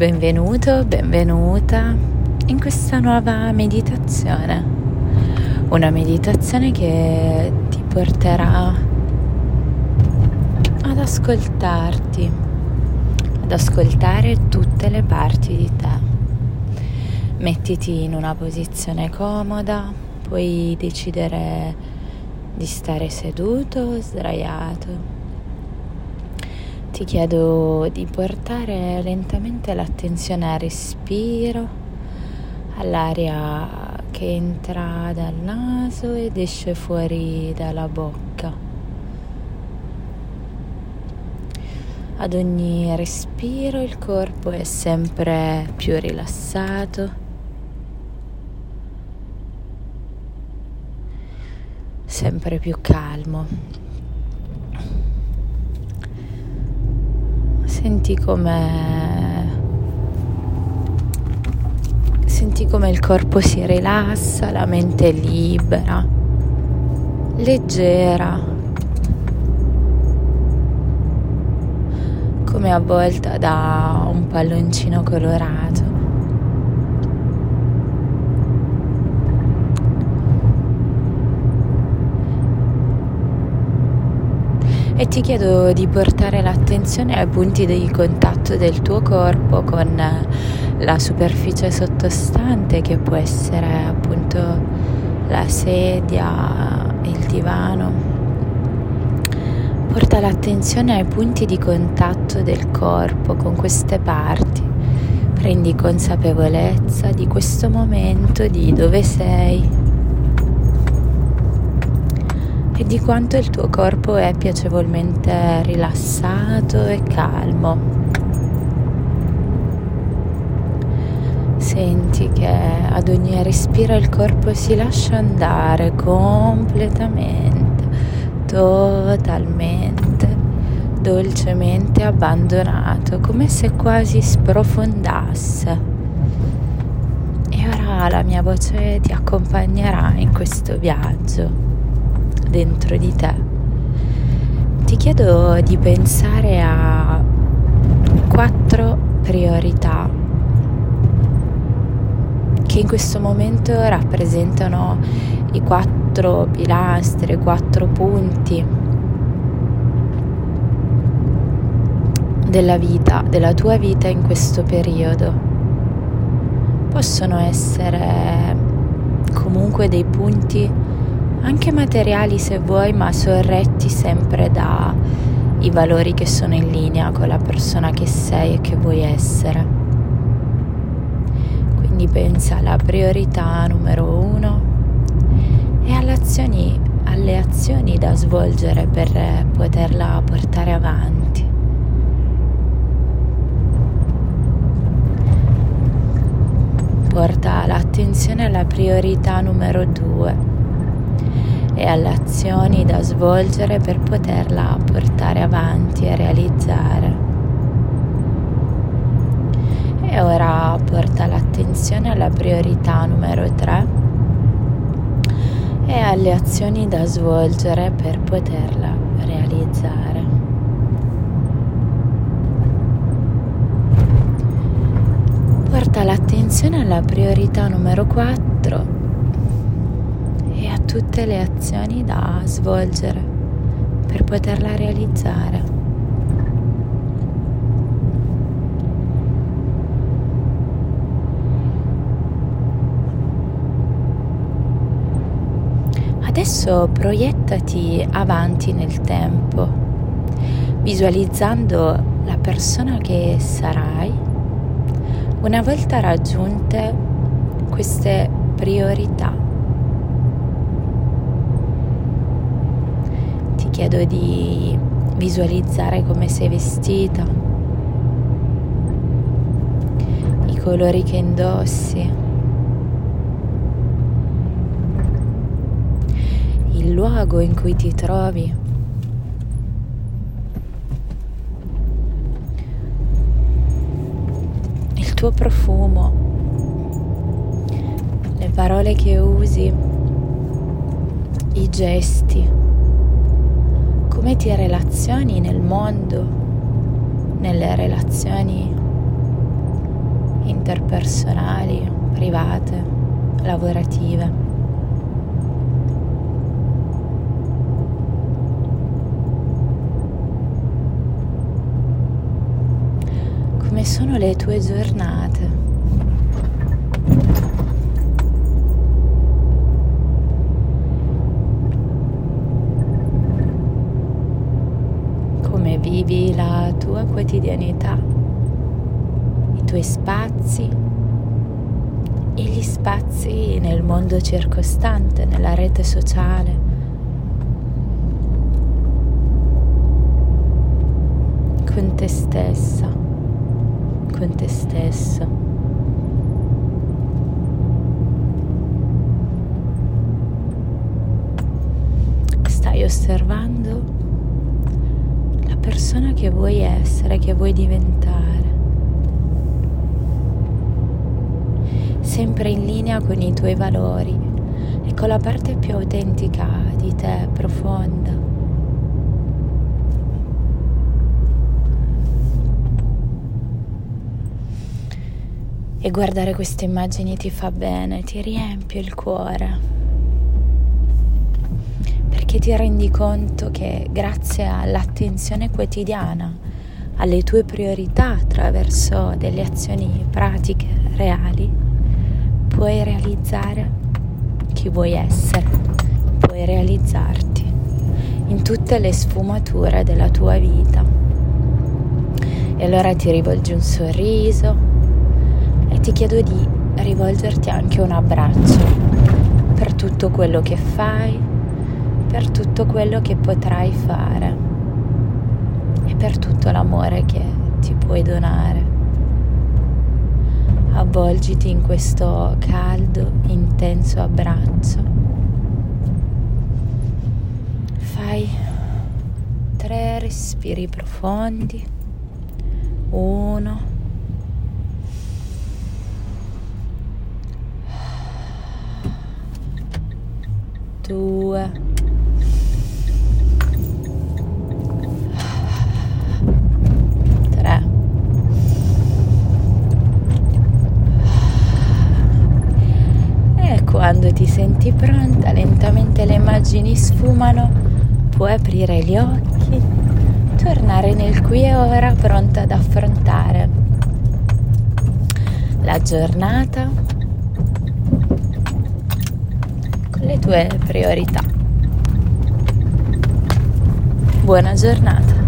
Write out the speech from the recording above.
Benvenuto, benvenuta in questa nuova meditazione. Una meditazione che ti porterà ad ascoltarti, ad ascoltare tutte le parti di te. Mettiti in una posizione comoda, puoi decidere di stare seduto o sdraiato ti chiedo di portare lentamente l'attenzione al respiro, all'aria che entra dal naso ed esce fuori dalla bocca. Ad ogni respiro il corpo è sempre più rilassato. Sempre più calmo. Senti come senti come il corpo si rilassa, la mente è libera, leggera, come avvolta da un palloncino colorato. E ti chiedo di portare l'attenzione ai punti di contatto del tuo corpo con la superficie sottostante che può essere appunto la sedia, il divano. Porta l'attenzione ai punti di contatto del corpo con queste parti. Prendi consapevolezza di questo momento, di dove sei e di quanto il tuo corpo è piacevolmente rilassato e calmo. Senti che ad ogni respiro il corpo si lascia andare completamente, totalmente, dolcemente abbandonato, come se quasi sprofondasse. E ora la mia voce ti accompagnerà in questo viaggio dentro di te. Ti chiedo di pensare a quattro priorità che in questo momento rappresentano i quattro pilastri, i quattro punti della vita, della tua vita in questo periodo. Possono essere comunque dei punti anche materiali se vuoi, ma sorretti sempre dai valori che sono in linea con la persona che sei e che vuoi essere. Quindi pensa alla priorità numero uno e alle azioni, alle azioni da svolgere per poterla portare avanti. Porta l'attenzione alla priorità numero due e alle azioni da svolgere per poterla portare avanti e realizzare. E ora porta l'attenzione alla priorità numero 3 e alle azioni da svolgere per poterla realizzare. Porta l'attenzione alla priorità numero 4 e a tutte le azioni da svolgere per poterla realizzare. Adesso proiettati avanti nel tempo, visualizzando la persona che sarai una volta raggiunte queste priorità chiedo di visualizzare come sei vestita, i colori che indossi, il luogo in cui ti trovi. Il tuo profumo, le parole che usi, i gesti come ti relazioni nel mondo, nelle relazioni interpersonali, private, lavorative. Come sono le tue giornate? Come vivi la tua quotidianità? tuoi spazi e gli spazi nel mondo circostante, nella rete sociale. Con te stessa, con te stesso. Stai osservando persona che vuoi essere, che vuoi diventare. sempre in linea con i tuoi valori e con la parte più autentica di te, profonda. E guardare queste immagini ti fa bene, ti riempie il cuore, perché ti rendi conto che grazie all'attenzione quotidiana, alle tue priorità attraverso delle azioni pratiche, reali, puoi realizzare chi vuoi essere, puoi realizzarti in tutte le sfumature della tua vita. E allora ti rivolgi un sorriso e ti chiedo di rivolgerti anche un abbraccio per tutto quello che fai, per tutto quello che potrai fare e per tutto l'amore che ti puoi donare avvolgiti in questo caldo, intenso abbraccio. Fai tre respiri profondi. Uno. Due. Sfumano, puoi aprire gli occhi, tornare nel qui e ora pronta ad affrontare la giornata con le tue priorità. Buona giornata.